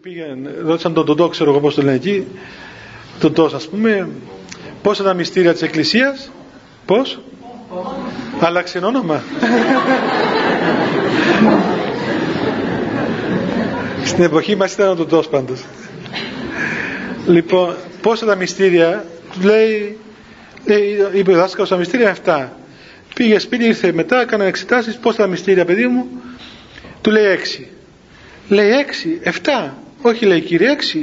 Πήγαν, ρώτησαν τον Τοντό, ξέρω εγώ πώς το λένε εκεί, Τοντός ας πούμε, πόσα τα μυστήρια της Εκκλησίας, πώς, άλλαξε όνομα. Στην εποχή μας ήταν ο Τοντός πάντως. λοιπόν, πόσα τα μυστήρια, του λέει, λέει είπε ο δάσκαλος τα μυστήρια 7. Πήγε σπίτι, ήρθε μετά, έκανα εξετάσεις, πόσα τα μυστήρια παιδί μου, του λέει 6. Λέει 6, 7. Όχι λέει κύριε 6.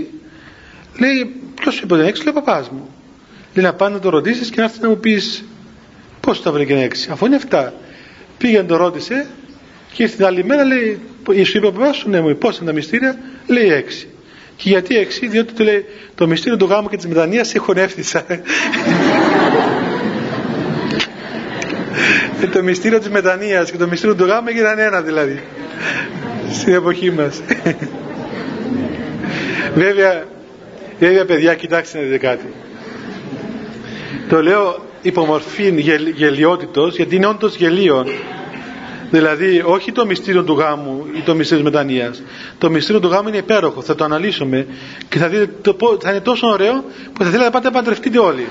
Λέει ποιος είπε δεν 6, λέει παπάς μου. Λέει να πάνε να το ρωτήσεις και να έρθεις να μου πεις πώς τα βρήκε 6. Αφού είναι 7. Πήγε να το ρώτησε και ήρθε την άλλη μέρα λέει σου είπε ο παπάς σου, ναι μου πώς είναι τα μυστήρια, λέει 6. Και γιατί 6, διότι του λέει το μυστήριο του γάμου και της μετανοίας σε χωνεύτησα. Ε, το μυστήριο της μετανοίας και το μυστήριο του γάμου έγιναν ένα δηλαδή στην εποχή μας. Βέβαια βέβαια παιδιά κοιτάξτε να δείτε κάτι. Το λέω υπομορφή γελ, γελιότητος γιατί είναι όντως γελίον. Δηλαδή όχι το μυστήριο του γάμου ή το μυστήριο της μετανοίας. Το μυστήριο του γάμου είναι υπέροχο θα το αναλύσουμε και θα δείτε το, θα είναι τόσο ωραίο που θα θέλετε να πάτε να παντρευτείτε όλοι